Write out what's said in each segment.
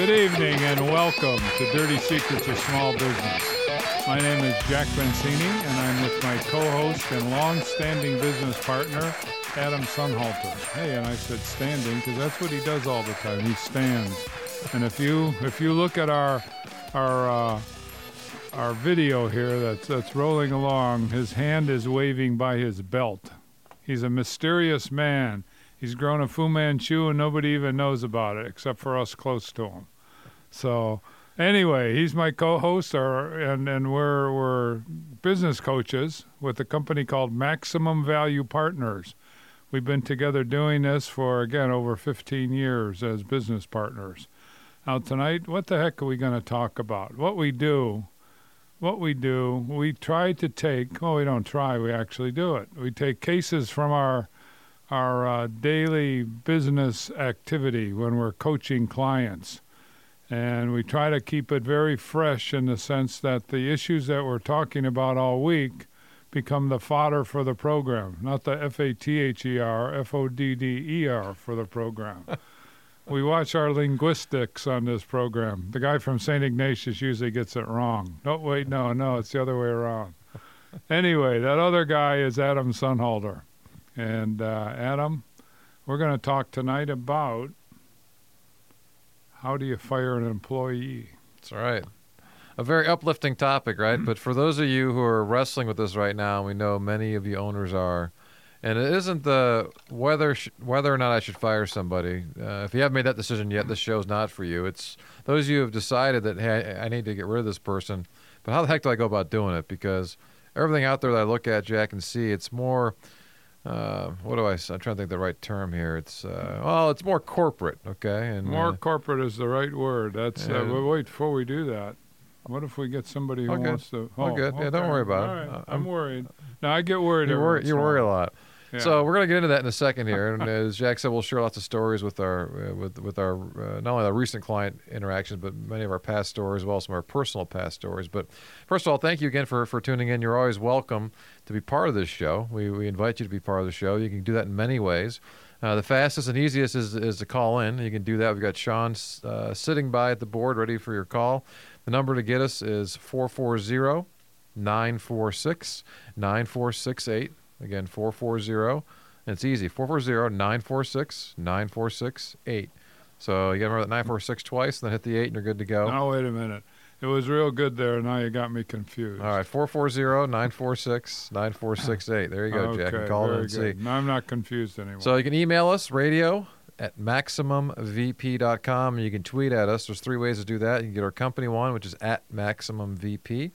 Good evening and welcome to Dirty Secrets of Small Business. My name is Jack Mancini and I'm with my co-host and long-standing business partner, Adam Sonhalter. Hey, and I said standing because that's what he does all the time. He stands. And if you if you look at our our uh, our video here that's that's rolling along, his hand is waving by his belt. He's a mysterious man. He's grown a Fu Manchu and nobody even knows about it except for us close to him. So anyway, he's my co-host, or, and and we're we're business coaches with a company called Maximum Value Partners. We've been together doing this for again over 15 years as business partners. Now tonight, what the heck are we going to talk about? What we do, what we do, we try to take. Well, we don't try. We actually do it. We take cases from our our uh, daily business activity when we're coaching clients. And we try to keep it very fresh in the sense that the issues that we're talking about all week become the fodder for the program, not the F A T H E R, F O D D E R for the program. we watch our linguistics on this program. The guy from St. Ignatius usually gets it wrong. No, wait, no, no, it's the other way around. anyway, that other guy is Adam Sonhalter. And uh, Adam, we're going to talk tonight about how do you fire an employee? That's right. A very uplifting topic, right? but for those of you who are wrestling with this right now, we know many of you owners are, and it isn't the whether sh- whether or not I should fire somebody. Uh, if you haven't made that decision yet, this show's not for you. It's those of you who have decided that hey, I need to get rid of this person. But how the heck do I go about doing it? Because everything out there that I look at, Jack, and see, it's more uh, what do I? I'm trying to think the right term here. It's uh, well, it's more corporate, okay, and more uh, corporate is the right word. That's uh, wait before we do that. What if we get somebody who okay. wants to? Oh, good. Okay. Yeah, don't worry about All it. Right. I'm, I'm, worried. Now I get worried. You worry. You worry a lot. Yeah. So we're going to get into that in a second here, and as Jack said, we'll share lots of stories with our uh, with with our uh, not only our recent client interactions, but many of our past stories, as well as some of our personal past stories. But first of all, thank you again for for tuning in. You're always welcome to be part of this show. We we invite you to be part of the show. You can do that in many ways. Uh, the fastest and easiest is is to call in. You can do that. We've got Sean uh, sitting by at the board, ready for your call. The number to get us is 440 946 9468. Again, 440. And it's easy 440 946 9468. So you got to remember that 946 twice, and then hit the 8, and you're good to go. Now, wait a minute. It was real good there. Now you got me confused. All right, 440 946 9468. There you go, okay, Jack. Call very in and good. see. Now I'm not confused anymore. So you can email us, radio at MaximumVP.com. And you can tweet at us. There's three ways to do that. You can get our company one, which is at MaximumVP.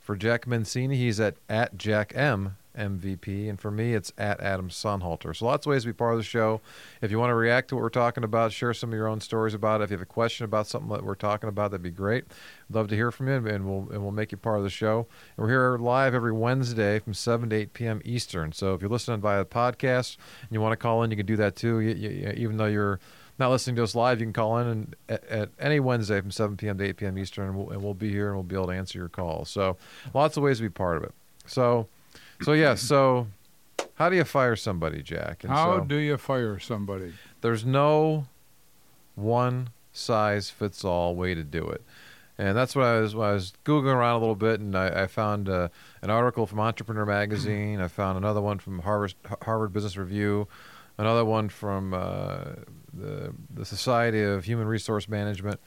For Jack Mancini, he's at, at Jack M. MVP. And for me, it's at Adam Sonhalter. So lots of ways to be part of the show. If you want to react to what we're talking about, share some of your own stories about it. If you have a question about something that we're talking about, that'd be great. Love to hear from you, and we'll and we'll make you part of the show. And we're here live every Wednesday from 7 to 8 p.m. Eastern. So if you're listening via the podcast and you want to call in, you can do that too. You, you, even though you're not listening to us live, you can call in and at, at, any Wednesday from 7 p.m. to 8 p.m. Eastern, and we'll, and we'll be here and we'll be able to answer your calls. So lots of ways to be part of it. So so yeah, so how do you fire somebody, Jack? And how so, do you fire somebody? There's no one size fits all way to do it. And that's what I was. I was googling around a little bit, and I, I found uh, an article from Entrepreneur Magazine. I found another one from Harvard Harvard Business Review, another one from uh, the the Society of Human Resource Management,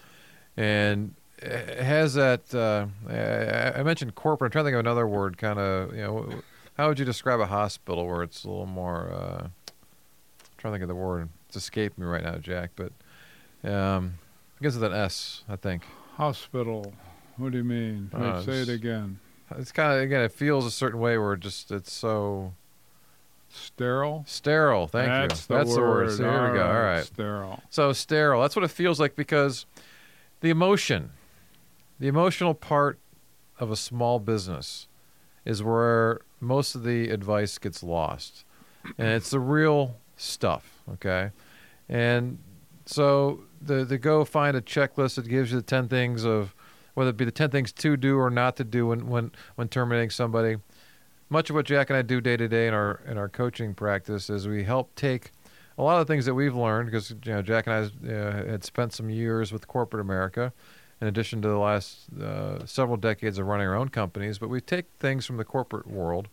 and it has that. Uh, I, I mentioned corporate. I'm trying to think of another word. Kind of, you know, how would you describe a hospital where it's a little more? Uh, I'm trying to think of the word. It's escaping me right now, Jack. But um, I guess it's an S. I think. Hospital. What do you mean? Uh, say it again. It's kind of again. It feels a certain way where it just it's so sterile. Sterile. Thank That's you. The That's word. the word. So here we go. All right. Sterile. So sterile. That's what it feels like because the emotion, the emotional part of a small business, is where most of the advice gets lost. And it's the real stuff, okay? And so the the go find a checklist that gives you the 10 things of whether it be the 10 things to do or not to do when when when terminating somebody. Much of what Jack and I do day to day in our in our coaching practice is we help take a lot of the things that we've learned because you know Jack and I uh, had spent some years with corporate America, in addition to the last uh, several decades of running our own companies. But we take things from the corporate world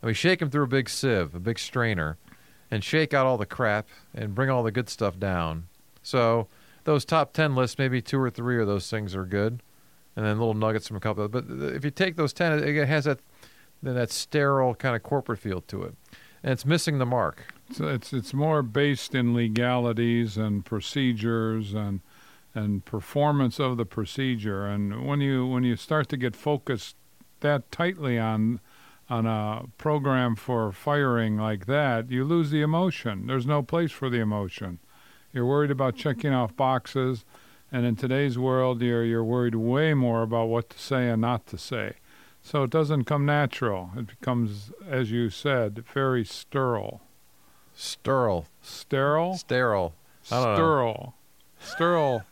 and we shake them through a big sieve, a big strainer, and shake out all the crap and bring all the good stuff down. So those top ten lists, maybe two or three of those things are good, and then little nuggets from a couple. But if you take those ten, it has that that sterile kind of corporate feel to it, and it's missing the mark. So it's it's more based in legalities and procedures and and performance of the procedure. And when you when you start to get focused that tightly on on a program for firing like that, you lose the emotion. There's no place for the emotion. You're worried about mm-hmm. checking off boxes, and in today's world, you're you're worried way more about what to say and not to say. So it doesn't come natural. It becomes, as you said, very sterile. Sterile. Sterile? Sterile. Sterile. Sterile.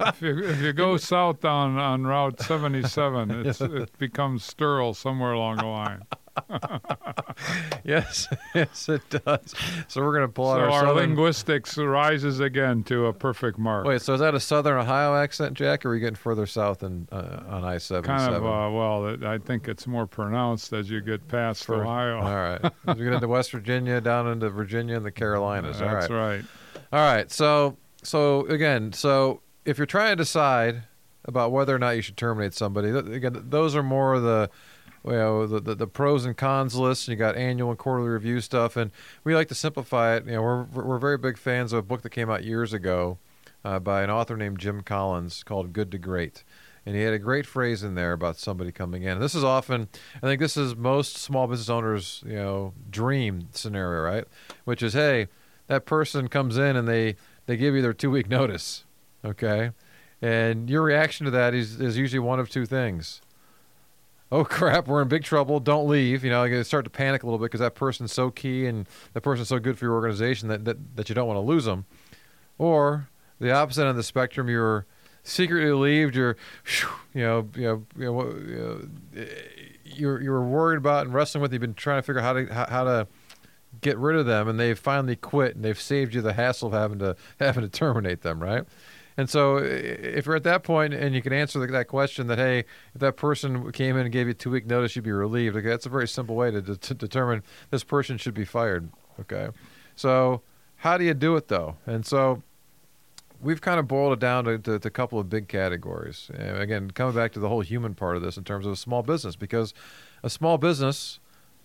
If, you, if you go south on, on Route 77, it's, it becomes sterile somewhere along the line. yes, yes, it does. So we're going to pull so out our, our southern... linguistics rises again to a perfect mark. Wait, so is that a Southern Ohio accent, Jack, or are we getting further south in, uh, on I seventy seven? Kind of. Uh, well, it, I think it's more pronounced as you get past For, Ohio. All right, as we get into West Virginia, down into Virginia and the Carolinas. All That's right. right. All right. So, so again, so if you're trying to decide about whether or not you should terminate somebody, th- again, those are more the you know the, the, the pros and cons lists. And you got annual and quarterly review stuff, and we like to simplify it. You know, we're we're very big fans of a book that came out years ago uh, by an author named Jim Collins called Good to Great. And he had a great phrase in there about somebody coming in. And this is often, I think, this is most small business owners, you know, dream scenario, right? Which is, hey, that person comes in and they they give you their two week notice, okay, and your reaction to that is is usually one of two things oh crap, we're in big trouble. Don't leave. You know, you start to panic a little bit because that person's so key and that person's so good for your organization that, that, that you don't want to lose them. Or the opposite end of the spectrum, you're secretly relieved. You're, you know, you know, you know, you know you're you're worried about and wrestling with. You've been trying to figure out how to how, how to get rid of them, and they've finally quit, and they've saved you the hassle of having to having to terminate them, right? And so, if you're at that point and you can answer that question that, hey, if that person came in and gave you two week notice, you'd be relieved. Okay, that's a very simple way to, de- to determine this person should be fired. Okay, so how do you do it though? And so, we've kind of boiled it down to, to, to a couple of big categories. And again, coming back to the whole human part of this in terms of a small business, because a small business,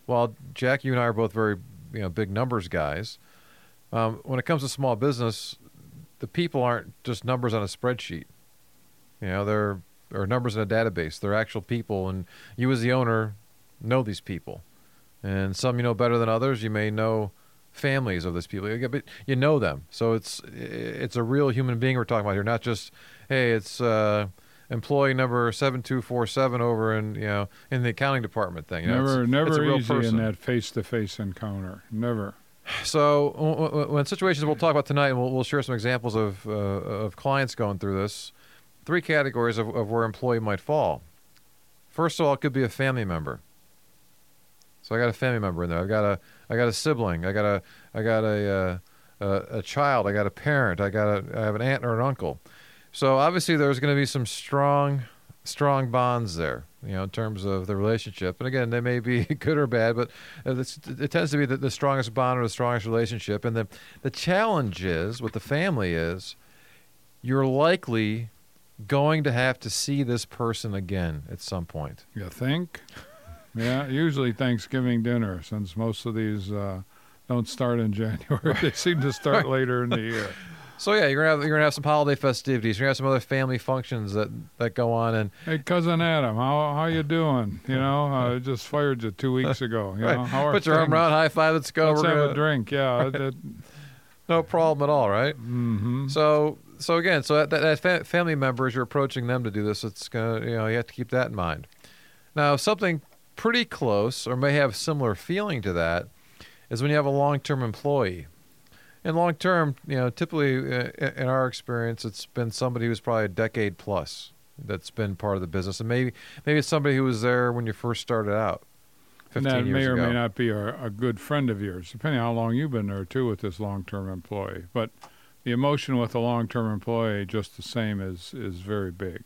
while Jack, you and I are both very you know big numbers guys, um, when it comes to small business, the people aren't just numbers on a spreadsheet. You know, they're or numbers in a database. They're actual people, and you as the owner know these people. And some you know better than others. You may know families of these people, but you know them. So it's it's a real human being we're talking about here, not just hey, it's uh, employee number seven two four seven over in you know in the accounting department thing. You know, never, it's, never it's easy person. in that face-to-face encounter. Never. So when situations we'll talk about tonight, and we'll, we'll share some examples of uh, of clients going through this. Three categories of, of where employee might fall. First of all, it could be a family member. So I got a family member in there. I've got a I got a sibling. I got a I got a uh, a, a child. I got a parent. I got a I have an aunt or an uncle. So obviously there's going to be some strong strong bonds there, you know, in terms of the relationship. And again, they may be good or bad, but it tends to be the, the strongest bond or the strongest relationship. And the the challenge is with the family is you're likely going to have to see this person again at some point. You think? Yeah, usually Thanksgiving dinner, since most of these uh, don't start in January. they seem to start later in the year. So yeah, you're gonna have you're gonna have some holiday festivities. You're gonna have some other family functions that, that go on. And hey, cousin Adam, how how you doing? You know, I uh, just fired you two weeks ago. You right. know, how are put your arm around, high five. Let's go. Let's We're have gonna... a drink. Yeah, that, no problem at all, right? Mm-hmm. So so again, so that, that, that family members, you're approaching them to do this. It's gonna you know you have to keep that in mind. Now something pretty close or may have similar feeling to that is when you have a long-term employee. And long term, you know, typically uh, in our experience, it's been somebody who's probably a decade plus that's been part of the business, and maybe maybe it's somebody who was there when you first started out. And that years may or ago. may not be a, a good friend of yours, depending on how long you've been there too with this long-term employee. But the emotion with a long-term employee, just the same, is is very big.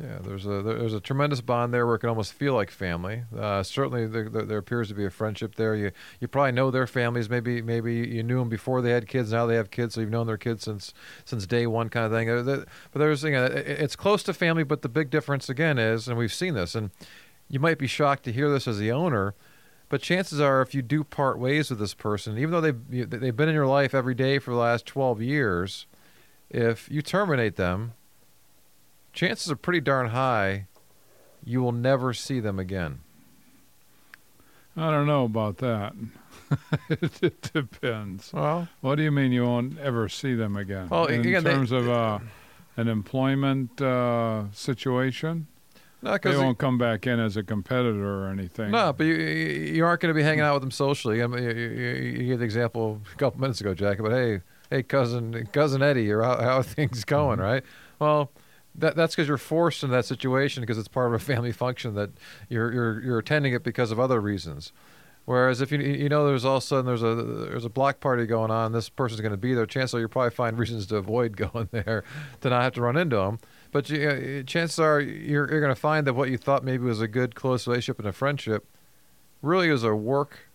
Yeah, there's a there's a tremendous bond there where it can almost feel like family. Uh, certainly, there, there, there appears to be a friendship there. You you probably know their families. Maybe maybe you knew them before they had kids. Now they have kids, so you've known their kids since since day one, kind of thing. Uh, But there's you know, it's close to family. But the big difference again is, and we've seen this, and you might be shocked to hear this as the owner. But chances are, if you do part ways with this person, even though they've they've been in your life every day for the last 12 years, if you terminate them, chances are pretty darn high you will never see them again. I don't know about that. it, it depends. Well, What do you mean you won't ever see them again? Well, in again, they- terms of uh, an employment uh, situation, no, they won't come back in as a competitor or anything. no, but you you aren't going to be hanging out with them socially. I mean, you, you, you gave the example a couple minutes ago, Jack. But hey, hey, cousin, cousin Eddie, how, how are things going, right? Well. That, that's because you're forced into that situation because it's part of a family function that you're you're you're attending it because of other reasons. Whereas if you you know there's all of a sudden there's a there's a block party going on, this person's going to be there. Chances are you probably find reasons to avoid going there to not have to run into them. But you, uh, chances are you're you're going to find that what you thought maybe was a good close relationship and a friendship really is a work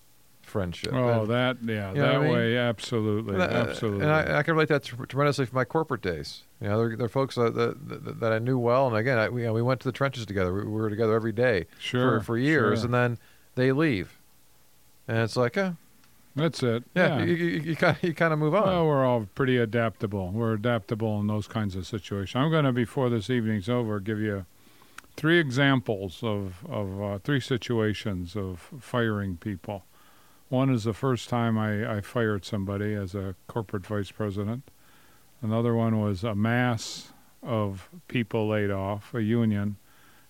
friendship. Oh, And- that yeah, You know that I mean? way, absolutely, and I- absolutely. And I, I can relate that tremendously from my corporate days. You know, they're, they're folks that, that, that, I knew well, and again, I, we, you know, we went to the trenches together. We, we were together every day sure, for, for years, sure. and then they leave, and it's like, uh, that's it. yeah, Yeah. you, you, you kind of you kind of move on. Well, we're all pretty adaptable. We're adaptable in those kinds of situations. I'm going to, before this evening's over, give you three examples of of uh, three situations of firing people. One is the first time I, I fired somebody as a corporate vice president. Another one was a mass of people laid off, a union,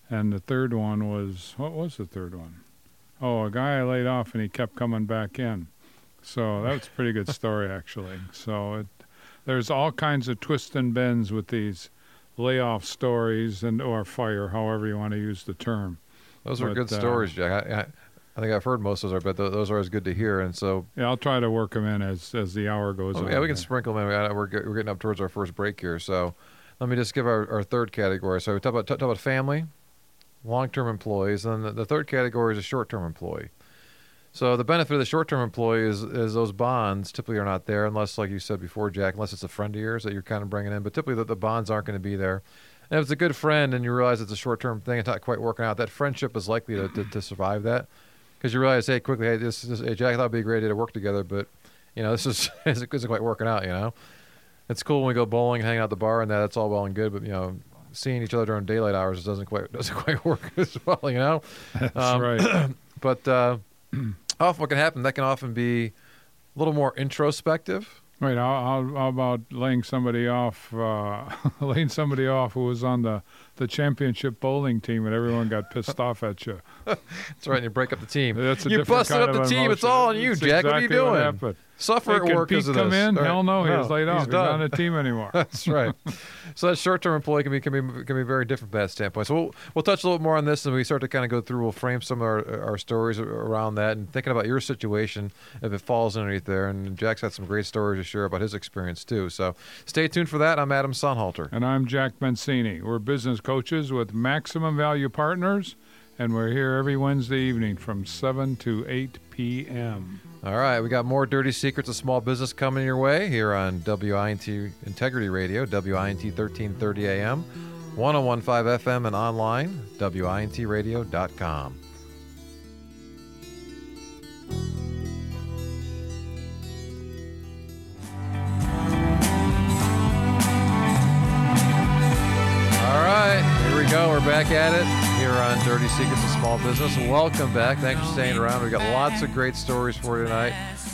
and the third one was what was the third one? Oh, a guy I laid off and he kept coming back in. So that's a pretty good story, actually. So it, there's all kinds of twists and bends with these layoff stories and or fire, however you want to use the term. those are but, good uh, stories, Jack. I, I, think I've heard most of those, but th- those are always good to hear. And so, Yeah, I'll try to work them in as as the hour goes oh, on. yeah, we can sprinkle them in. We're, we're getting up towards our first break here, so let me just give our, our third category. So we talk about talk about family, long-term employees, and then the, the third category is a short-term employee. So the benefit of the short-term employee is, is those bonds typically are not there unless, like you said before, Jack, unless it's a friend of yours that you're kind of bringing in. But typically the, the bonds aren't going to be there. And if it's a good friend and you realize it's a short-term thing, it's not quite working out, that friendship is likely to, to, to survive that. Because you realize, hey, quickly, hey, this, this hey, Jack, I thought it'd be a great idea to work together, but you know, this is isn't isn't quite working out. You know, it's cool when we go bowling, and hang out at the bar, and that. That's all well and good, but you know, seeing each other during daylight hours doesn't quite doesn't quite work as well. You know, That's um, right. but uh, often what can happen that can often be a little more introspective. Wait, how, how, how about laying somebody off? Uh, laying somebody off who was on the the championship bowling team, and everyone got pissed off at you. That's right, and you break up the team. That's a you busted up the team. It's all on you, It's Jack. what are you exactly doing? Suffer Hey, at work Pete because of come in? Hell no, he No, was laid off. He's He's, not on the team anymore. That's right. so that short-term employee can be can be can be very different from that standpoint. So we'll we'll touch a little more on this, and we start to kind of go through. We'll frame some of our our stories around that, and thinking about your situation if it falls underneath there. And Jack's got some great stories to share about his experience too. So stay tuned for that. I'm Adam Sonhalter. And I'm Jack Mancini. We're business coaches with Maximum Value Partners, and we're here every Wednesday evening from 7 to 8 p.m. All right, we got more dirty secrets of small business coming your way here on WINT Integrity Radio, WINT 1330 AM, 1015 FM, and online, WINTradio.com. All right, here we go. We're back at it here on Dirty Secrets of Small Business. Welcome back. Thanks for staying around. We've got lots of great stories for you tonight,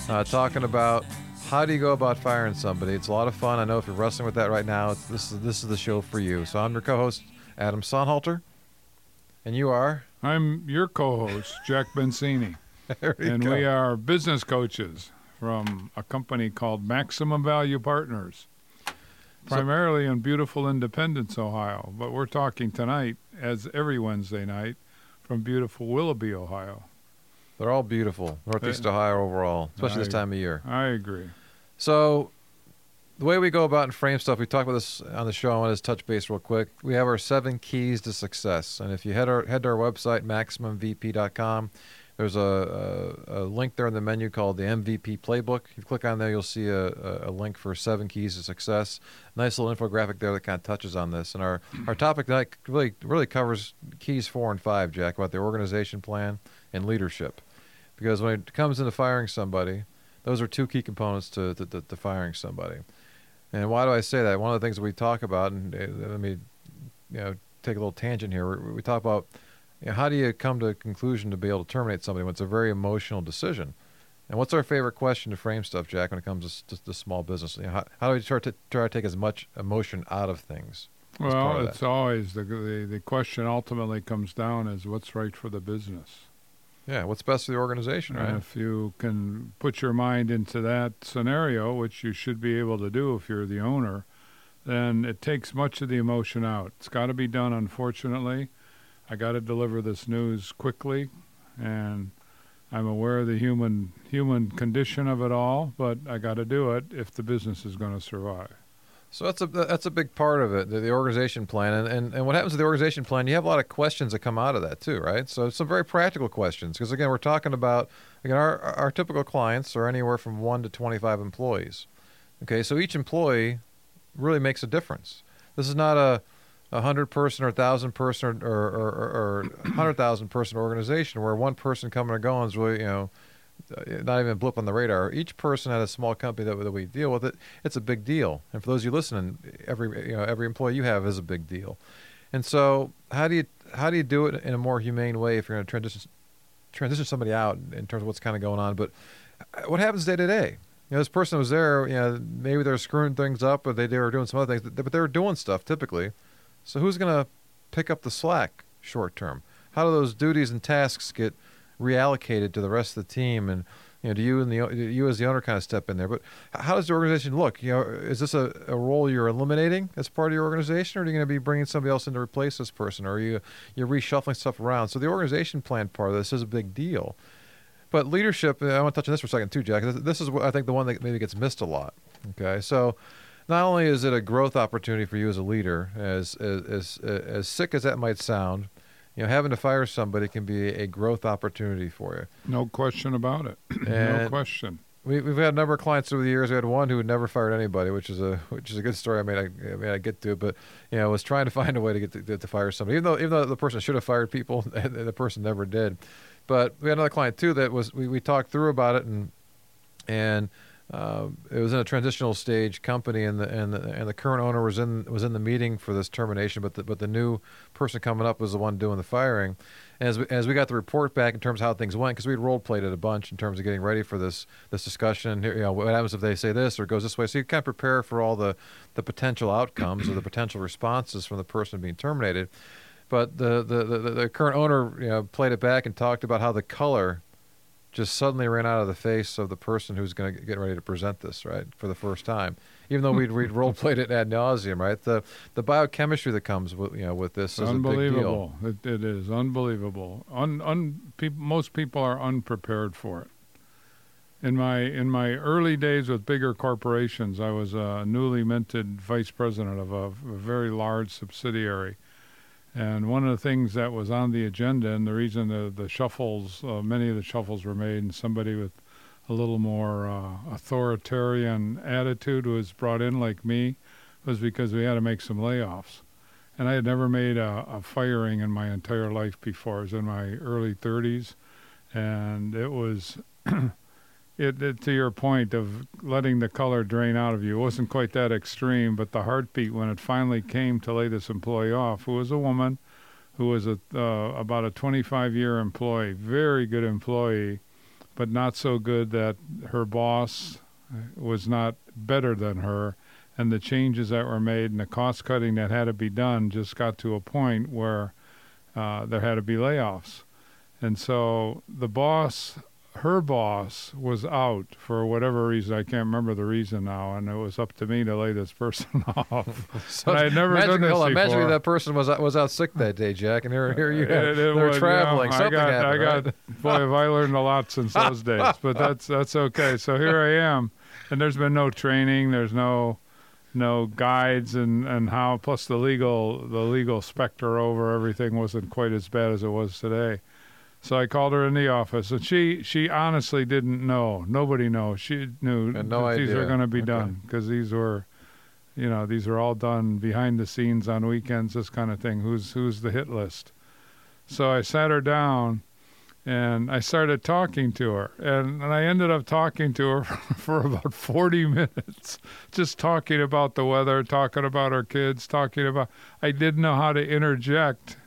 uh, talking about how do you go about firing somebody. It's a lot of fun. I know if you're wrestling with that right now, this is this is the show for you. So I'm your co-host Adam Sonhalter, and you are. I'm your co host, Jack Mancini, and go. we are business coaches from a company called Maximum Value Partners, primarily in beautiful Independence, Ohio. But we're talking tonight, as every Wednesday night, from beautiful Willoughby, Ohio. They're all beautiful. Northeast Ohio overall, especially this time of year. I agree. So, the way we go about and frame stuff, we talked about this on the show. I want to touch base real quick. We have our seven keys to success, and if you head our head to our website maximumvp.com, there's a, a, a link there in the menu called the MVP Playbook. If you click on there, you'll see a, a, link for seven keys to success. Nice little infographic there that kind of touches on this. And our, our topic tonight really really covers keys four and five, Jack, about the organization plan and leadership. Because when it comes into firing somebody, those are two key components to, to, to, to firing somebody. And why do I say that? One of the things that we talk about, and uh, let me, you know, take a little tangent here. We, we talk about know, how do you come to a conclusion to be able to terminate somebody when it's a very emotional decision. And what's our favorite question to frame stuff, Jack, when it comes to, to, to small business? You know, how, how do we try to try to take as much emotion out of things? Well, of it's always the, the the question ultimately comes down is what's right for the business. Yeah, what's best for the organization, And if you can put your mind into that scenario, which you should be able to do if you're the owner, then it takes much of the emotion out. It's got to be done, unfortunately. I got to deliver this news quickly, and I'm aware of the human human condition of it all, but I got to do it if the business is going to survive. So that's a that's a big part of it, the, the organization plan, and, and and what happens to the organization plan? You have a lot of questions that come out of that too, right? So some very practical questions, because again, we're talking about again our our typical clients are anywhere from one to twenty five employees. Okay, so each employee really makes a difference. This is not a a hundred person or thousand person or or, or, or hundred thousand person organization where one person coming or going is really you know uh, not even a blip on the radar. Each person at a small company that, that we deal with, it it's a big deal. And for those of you listening, every you know every employee you have is a big deal. And so, how do you how do you do it in a more humane way if you're going to transition transition somebody out in terms of what's kind of going on? But uh, what happens day to day? You know, this person was there. You know, maybe they're screwing things up, or they, they were doing some other things, but they were doing stuff typically. So who's going to pick up the slack short term? How do those duties and tasks get reallocated to the rest of the team? And you know do you and the you as the owner kind of step in there? But how does the organization look? You know is this a, a role you're eliminating as part of your organization or are you going to be bringing somebody else in to replace this person or are you you're reshuffling stuff around? So the organization plan part of this is a big deal. But leadership i want to touch on this for a second too jack. This, this is i think the one that maybe gets missed a lot okay? So not only is it a growth opportunity for you as a leader as as as, as sick as that might sound you know, having to fire somebody can be a growth opportunity for you. No question about it. no question. we, we've had a number of clients over the years. We had one who had never fired anybody, which is a which is a good story. I mean, I, I mean, I get to it, but you know, was trying to find a way to get to, to fire somebody, even though even though the person should have fired people, and the person never did. But we had another client too that was we, we talked through about it and and uh, it was in a transitional stage company, and the and the, and the current owner was in was in the meeting for this termination, but the, but the new person coming up was the one doing the firing. And as we, as we got the report back in terms of how things went, because we role played it a bunch in terms of getting ready for this this discussion. Here, you know, what happens if they say this or goes this way? So you kind of prepare for all the the potential outcomes or the potential responses from the person being terminated. But the the, the, the current owner you know, played it back and talked about how the color just suddenly ran out of the face of the person who's going to get ready to present this, right, for the first time. Even though we'd, we'd role played it ad nauseum, right? The the biochemistry that comes with you know with this is big deal. unbelievable. It, it is unbelievable. Un, un, peop, most people are unprepared for it. In my in my early days with bigger corporations, I was a newly minted vice president of a, a very large subsidiary, and one of the things that was on the agenda, and the reason the the shuffles, uh, many of the shuffles were made, and somebody with a little more uh, authoritarian attitude was brought in, like me, was because we had to make some layoffs and I had never made a, a firing in my entire life before. I was in my early 30s, and it was, it, it to your point of letting the color drain out of you. It wasn't quite that extreme, but the heartbeat when it finally came to lay this employee off, who was a woman, who was a uh, about a 25 year employee, very good employee, but not so good that her boss was not better than her and the changes that were made and the cost cutting that had to be done just got to a point where uh, there had to be layoffs. And so the boss her boss was out for whatever reason. I can't remember the reason now, and it was up to me to lay this person off. So I had never done magically, this on, magically that person was out, was out sick that day, Jack, and here, here you It- it they're was, you know, traveling. I Something got, happened, I got, right? boy, have I learned a lot since those days. But that's that's okay. So here I am, and there's been no training. There's no no guides and and how. Plus the legal the legal specter over everything wasn't quite as bad as it was today. So I called her in the office, and she she honestly didn't know. Nobody knows. She knew Had no that these were going to be Okay. done because these were, you know, these are all done behind the scenes on weekends. This kind of thing. Who's who's the hit list? So I sat her down, and I started talking to her, and, and I ended up talking to her for about forty minutes, just talking about the weather, talking about our kids, talking about. I didn't know how to interject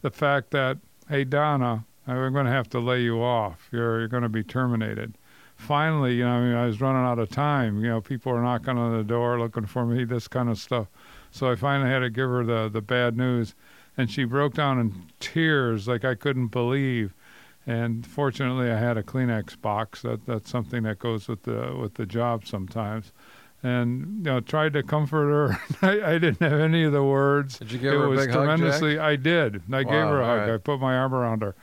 the fact that, hey Donna, I'm going to have to lay you off. You're you're going to be terminated. Finally, you know, I, mean, I was running out of time. You know, people are knocking on the door looking for me, this kind of stuff. So I finally had to give her the the bad news, and she broke down in tears like I couldn't believe. And fortunately, I had a Kleenex box. That that's something that goes with the with the job sometimes. And you know, tried to comfort her. I, I didn't have any of the words Did you give it her a was big hug, Jack? tremendously. I did. I gave her a hug. right. I put my arm around her,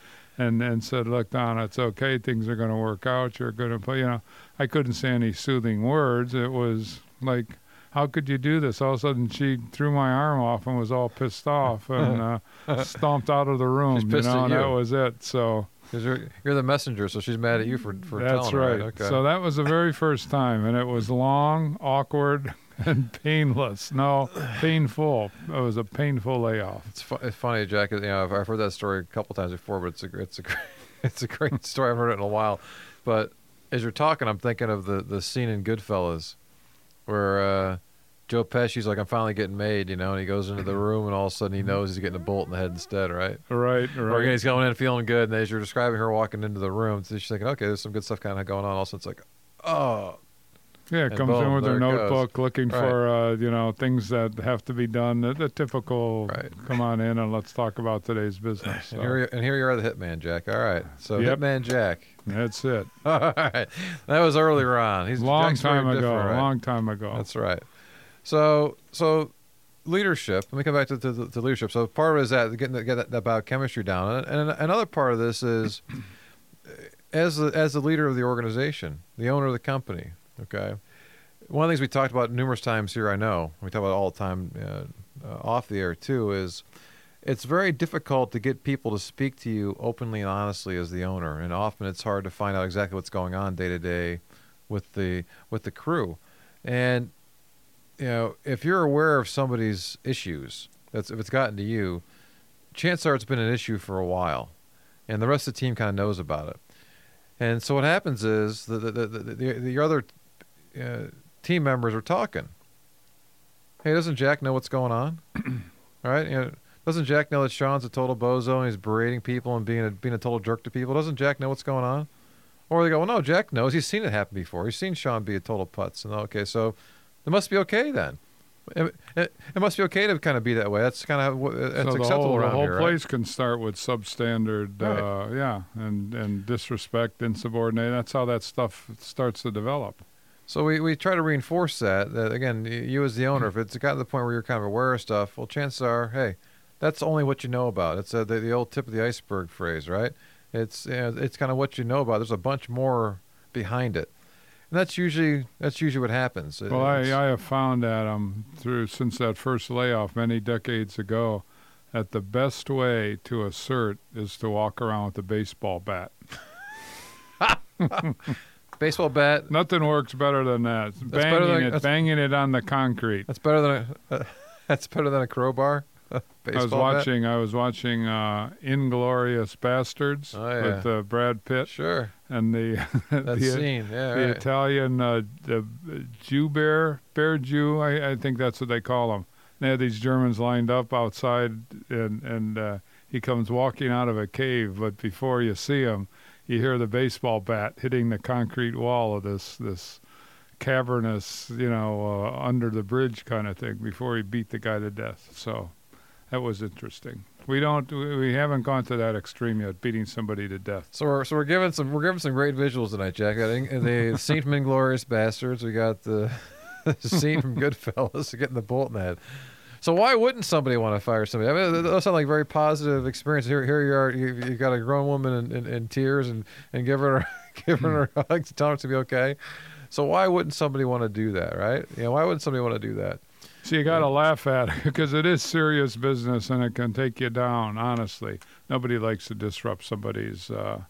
and and said, "Look, Donna, it's okay. Things are going to work out. You're going to put. You know, I couldn't say any soothing words. It was like, how could you do this? All of a sudden, she threw my arm off and was all pissed off and uh, stomped out of the room. She's you know, and that was it. So 'Cause you're, you're the messenger, so she's mad at you for, for that's telling her. That's right. Okay. So that was the very first time, and it was long, awkward, and painless. No, painful. It was a painful layoff. It's, fu- it's funny, Jack. You know, I've, I've heard that story a couple times before, but it's a it's a it's a great story. I've heard it in a while. But as you're talking, I'm thinking of the the scene in Goodfellas where uh, Joe Pesci's like, "I'm finally getting made," you know, and he goes into the room, and all of a sudden he knows he's getting a bullet in the head instead, right? Right, right. again, he's going in feeling good, and as you're describing her walking into the room, she's thinking, "Okay, there's some good stuff kind of going on." Also, it's like, "Oh, Yeah, comes in with there her notebook looking for uh, you know things that have to be done. The, the typical Right. come on in and let's talk about today's business. and here you, and here you are, the hitman, Jack. All right, so Yep. hitman Jack. that's it. All right, that was earlier on. He's long Jack's time ago. right? Long time ago. That's right. So, so leadership. Let me come back to, to, to leadership. So, part of it is that getting the, get that, that biochemistry down, and, and another part of this is as the, as the leader of the organization, the owner of the company. Okay, one of the things we talked about numerous times here. I know we talk about all the time uh, uh, off the air too. Is it's very difficult to get people to speak to you openly and honestly as the owner, and often it's hard to find out exactly what's going on day to day with the with the crew. And you know, if you're aware of somebody's issues, that's if it's gotten to you, chances are it's been an issue for a while, and the rest of the team kind of knows about it. And so what happens is the the the, the, the, the other uh, team members are talking. Hey, doesn't Jack know what's going on? right? you know, doesn't Jack know that Sean's a total bozo and he's berating people and being a, being a total jerk to people? Doesn't Jack know what's going on? Or they go, well, no, Jack knows. He's seen it happen before. He's seen Sean be a total putz. And okay, so it must be okay then. It, it, it must be okay to kind of be that way. That's kind of how- it's so the acceptable whole, the whole here, right? place can start with substandard, Right. uh, yeah, and and disrespect, insubordinate. That's how that stuff starts to develop. So we, we try to reinforce that. That again, you as the owner, if it's gotten to the point where you're kind of aware of stuff, well, chances are, hey, that's only what you know about. It's uh, the, the old tip of the iceberg phrase, right? It's you know, it's kind of what you know about. There's a bunch more behind it, and that's usually that's usually what happens. Well, I, I have found that um, through since that first layoff many decades ago, that the best way to assert is to walk around with a baseball bat. baseball bat. Nothing works better than that. better banging than- it, that's- banging it on the concrete. That's better than a uh, that's better than a crowbar. I was Baseball bat? watching. I was watching uh, Inglourious Basterds Oh, yeah. with uh, Brad Pitt Sure, and the that the, scene. Yeah, the right. Italian uh, the Jew bear, bear Jew. I, I think that's what they call them. They had these Germans lined up outside, and and uh, he comes walking out of a cave. But before you see him, you hear the baseball bat hitting the concrete wall of this this cavernous, you know, uh, under the bridge kind of thing. Before he beat the guy to death. So that was interesting. We don't. We haven't gone to that extreme yet, beating somebody to death. So we're so we're giving some we're giving some great visuals tonight, Jack. I think the scene from Inglourious Basterds. We got the, the scene from Goodfellas, getting the bolt in the head. So why wouldn't somebody want to fire somebody? I mean, those sound like very positive experiences. Here, here you are. You, you got a grown woman in, in, in tears and and giving her giving her hugs, telling her to be okay. So why wouldn't somebody want to do that, right? Yeah, why wouldn't somebody want to do that? So you got to laugh at it because it is serious business and it can take you down. Honestly, nobody likes to disrupt somebody's uh,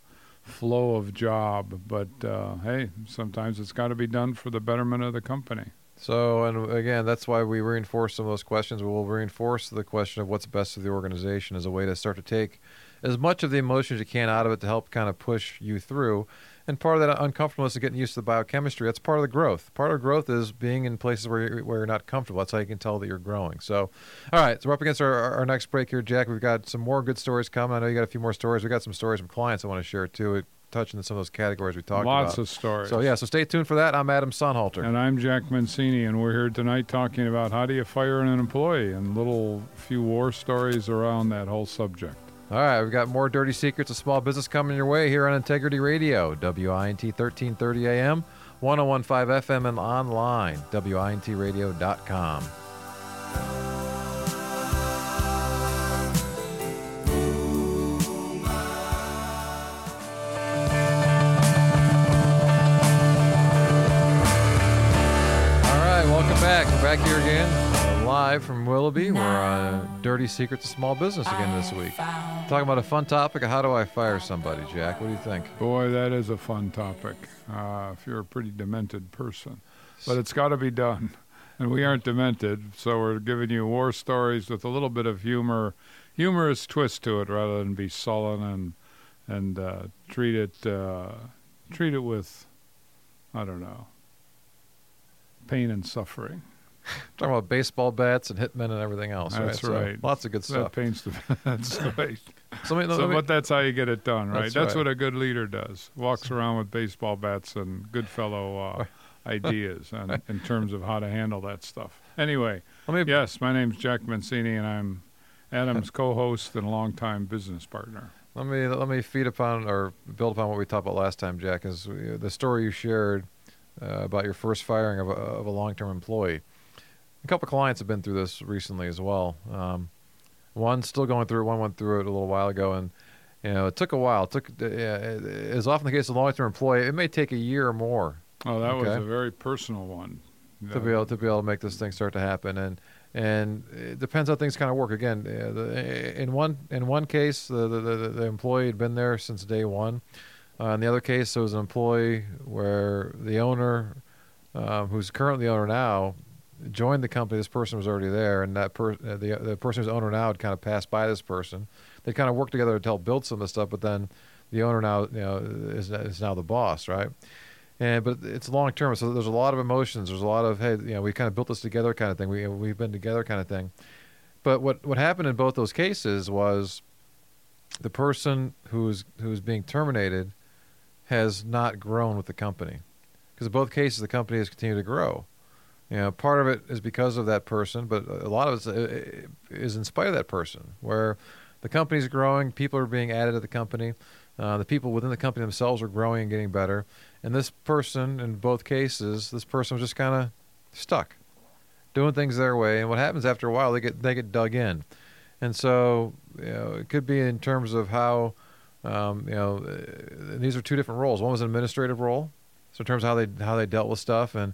flow of job, but uh, hey, sometimes it's got to be done for the betterment of the company. So, and again, that's why we reinforce some of those questions. We'll reinforce the question of what's best for the organization as a way to start to take as much of the emotions you can out of it to help kind of push you through. And part of that uncomfortableness is getting used to the biochemistry. That's part of the growth. Part of growth is being in places where you're, where you're not comfortable. That's how you can tell that you're growing. So, all right, so we're up against our, our next break here, Jack. We've got some more good stories coming. I know you got a few more stories. We got some stories from clients I want to share too, touching on some of those categories we talked Lots about. Lots of stories. So yeah, so stay tuned for that. I'm Adam Sonhalter. And I'm Jack Mancini, and we're here tonight talking about how do you fire an employee and little few war stories around that whole subject. All right, we've got more dirty secrets of small business coming your way here on Integrity Radio, WINT 1330 AM, 1015 FM, and online, WINTradio.com. back. Back here again, uh, live from Willoughby. We're on Dirty Secrets of Small Business again this week. Talking about a fun topic how do I fire somebody, Jack? What do you think? Boy, that is a fun topic uh, if you're a pretty demented person. But it's got to be done. And we aren't demented, so we're giving you war stories with a little bit of humor, humorous twist to it, rather than be sullen and and uh, treat it uh, treat it with, I don't know, pain and suffering. Talking about baseball bats and hitmen and everything else. That's right? So, lots of good stuff. That pains to. That's right. So, me- So, me- but that's how you get it done, right? That's That's, right. what a good leader does. Walks around with baseball bats and good fellow uh, ideas and, in terms of how to handle that stuff. Anyway, me- yes, my name's Jack Mancini, and I'm Adam's co-host and longtime business partner. Let me let me feed upon or build upon what we talked about last time, Jack. Is uh, the story you shared uh, about your first firing of a, of a long-term employee. A couple clients have been through this recently as well. Um, one still going through it. One went through it a little while ago, and you know it took a while. It took uh, as often the case of a long-term employee, it may take a year or more Oh, that was a very personal one. to be able to be able to make this thing start to happen and and it depends how things kind of work again uh, in one in one case the, the the the employee had been there since day one uh, in the other case there was an employee where the owner um, who's currently the owner now joined the company this person was already there and that per, uh, the the person who's owner now had kind of passed by this person they kind of worked together to help build some of the stuff but then the owner now you know is is now the boss right and but it's long term, so there's a lot of emotions. There's a lot of hey, you know, we kind of built this together, kind of thing. We we've been together, kind of thing. But what what happened in both those cases was the person who's who's being terminated has not grown with the company because in both cases the company has continued to grow. You know, part of it is because of that person, but a lot of it is in spite of that person, where the company's growing, people are being added to the company, uh, the people within the company themselves are growing and getting better, and this person, in both cases, this person was just kind of stuck, doing things their way. And what happens after a while, they get they get dug in, and so you know, it could be in terms of how um, you know uh, these are two different roles. One was an administrative role, so in terms of how they how they dealt with stuff, and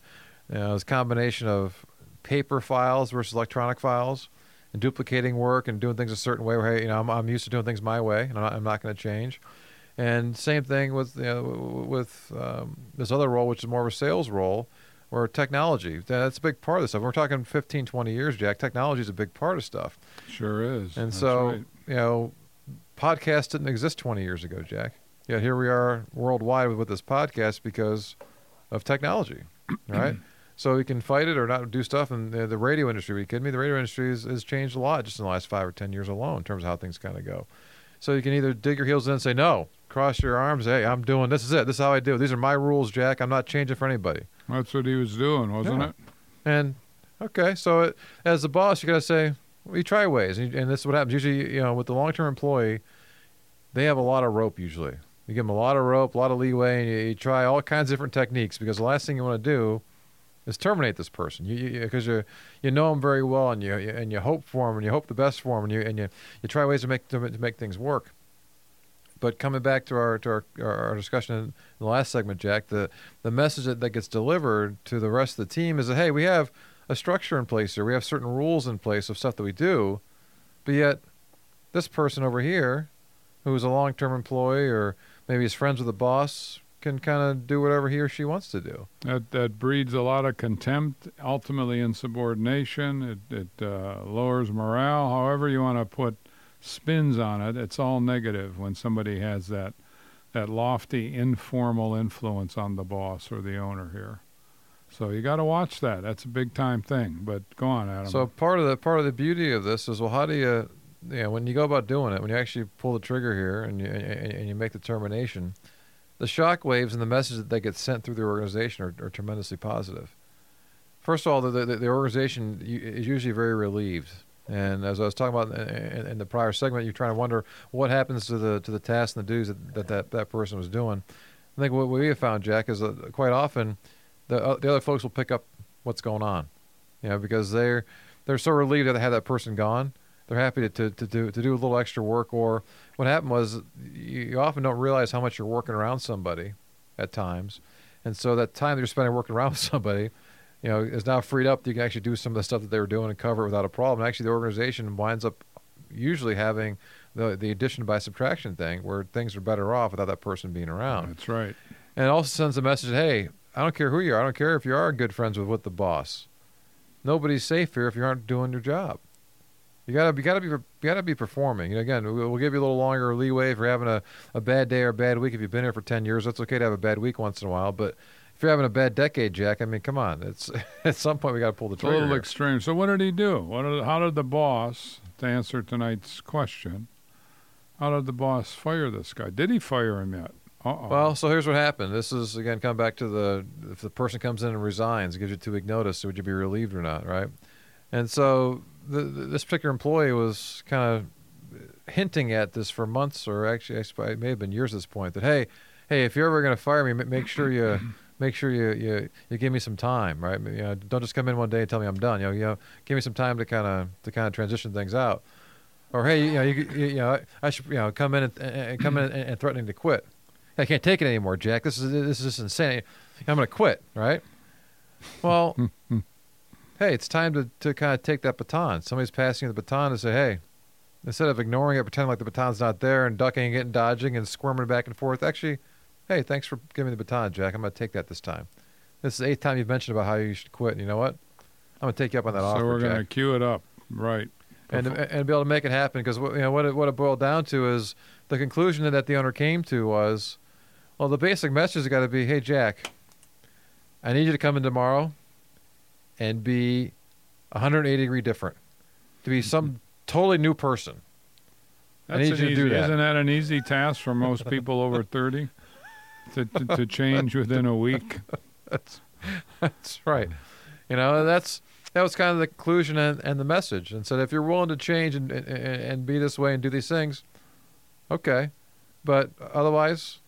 you know, it was a combination of paper files versus electronic files, and duplicating work and doing things a certain way. Where hey, you know, I'm, I'm used to doing things my way, and I'm not, I'm not going to change. And same thing with you know, with um, this other role, which is more of a sales role, or technology. That's a big part of this stuff. We're talking 15, 20 years, Jack. Technology is a big part of stuff. Sure is. And That's so, right. you know, podcasts didn't exist 20 years ago, Jack. Yet here we are worldwide with, this podcast because of technology, right? so we can fight it or not do stuff. And the, the radio industry, are you kidding me? The radio industry has, has changed a lot just in the last five or 10 years alone in terms of how things kind of go. So you can either dig your heels in and say, no, cross your arms. Hey, I'm doing this is it. This is how I do. it. These are my rules, Jack. I'm not changing for anybody. That's what he was doing, wasn't Yeah. it? And okay, so it, as the boss, you got to say, you try ways, and, this is what happens. Usually, you know, with the long-term employee, they have a lot of rope. Usually, you give them a lot of rope, a lot of leeway, and you, you try all kinds of different techniques because the last thing you want to do is terminate this person. You because you, you, you know them very well, and you, you, and you hope for them, and you hope the best for them, and you and you, you try ways to make to, to make things work. But coming back to our to our, our discussion in the last segment, Jack, the the message that, that gets delivered to the rest of the team is that hey, we have a structure in place here. We have certain rules in place of stuff that we do, but yet this person over here, who is a long-term employee or maybe is friends with the boss, can kind of do whatever he or she wants to do. That that breeds a lot of contempt, ultimately insubordination. It it uh, lowers morale. However you want to put spins on it, it's all negative when somebody has that that lofty informal influence on the boss or the owner here. So you got to watch that. That's a big time thing. But go on, Adam. So part of the part of the beauty of this is well, how do you, you know, when you go about doing it, when you actually pull the trigger here and you and, and you make the termination, the shock waves and the message that they get sent through the organization are, are tremendously positive. First of all, the, the, the organization is usually very relieved. And as I was talking about in, the prior segment, you're trying to wonder what happens to the to the tasks and the duties that that, that, that person was doing. I think what we have found, Jack, is that quite often the uh, the other folks will pick up what's going on, you know, because they're they're so relieved that they have that person gone. They're happy to, to, to do to do a little extra work. Or what happened was you often don't realize how much you're working around somebody at times, and so that time that you're spending working around with somebody, you know, is now freed up. You can actually do some of the stuff that they were doing and cover it without a problem. And actually, the organization winds up usually having the the addition by subtraction thing, where things are better off without that person being around. That's right. And it also sends a message: Hey, I don't care who you are. I don't care if you are good friends with, with the boss. Nobody's safe here if you aren't doing your job. You gotta, you gotta be, you gotta be performing. And again, we'll, we'll give you a little longer leeway if you're having a, a bad day or a bad week. If you've been here for ten years, that's okay to have a bad week once in a while. But if you're having a bad decade, Jack, I mean, come on. It's at some point we got to pull the trigger. It's a little here. extreme. So what did he do? What did, how did the boss, to answer tonight's question, how did the boss fire this guy? Did he fire him yet? Uh-oh. Well, so here's what happened. This is again come back to the if the person comes in and resigns, gives you two week notice, would you be relieved or not, right? And so the, the, this particular employee was kind of hinting at this for months, or actually, it may have been years at this point. That hey, hey, if you're ever going to fire me, make sure you make sure you, you you give me some time, right? You know, don't just come in one day and tell me I'm done. You know, you know, give me some time to kind of to kind of transition things out. Or hey, you know, you, you, know, I should you know come in and, and come in and, and threatening to quit. I can't take it anymore, Jack. This is this is insane. I'm going to quit, right? Well, hey, it's time to, to kind of take that baton. Somebody's passing you the baton and say, hey, instead of ignoring it, pretending like the baton's not there and ducking it and dodging and squirming back and forth, actually, hey, thanks for giving me the baton, Jack. I'm going to take that this time. This is the eighth time you've mentioned about how you should quit. And you know what? I'm going to take you up on that so offer. So we're going to cue it up, right? And, and be able to make it happen because you know what it, what it boiled down to is the conclusion that the owner came to was well, the basic message has got to be, hey, Jack, I need you to come in tomorrow and be 180 degree different, to be some mm-hmm. totally new person. That's I need you to easy, do that. Isn't that an easy task for most people over 30 to, to, to change within a week? that's, that's right. You know, that's that was kind of the conclusion and, and the message. And said, if you're willing to change and, and, and be this way and do these things, okay. But otherwise,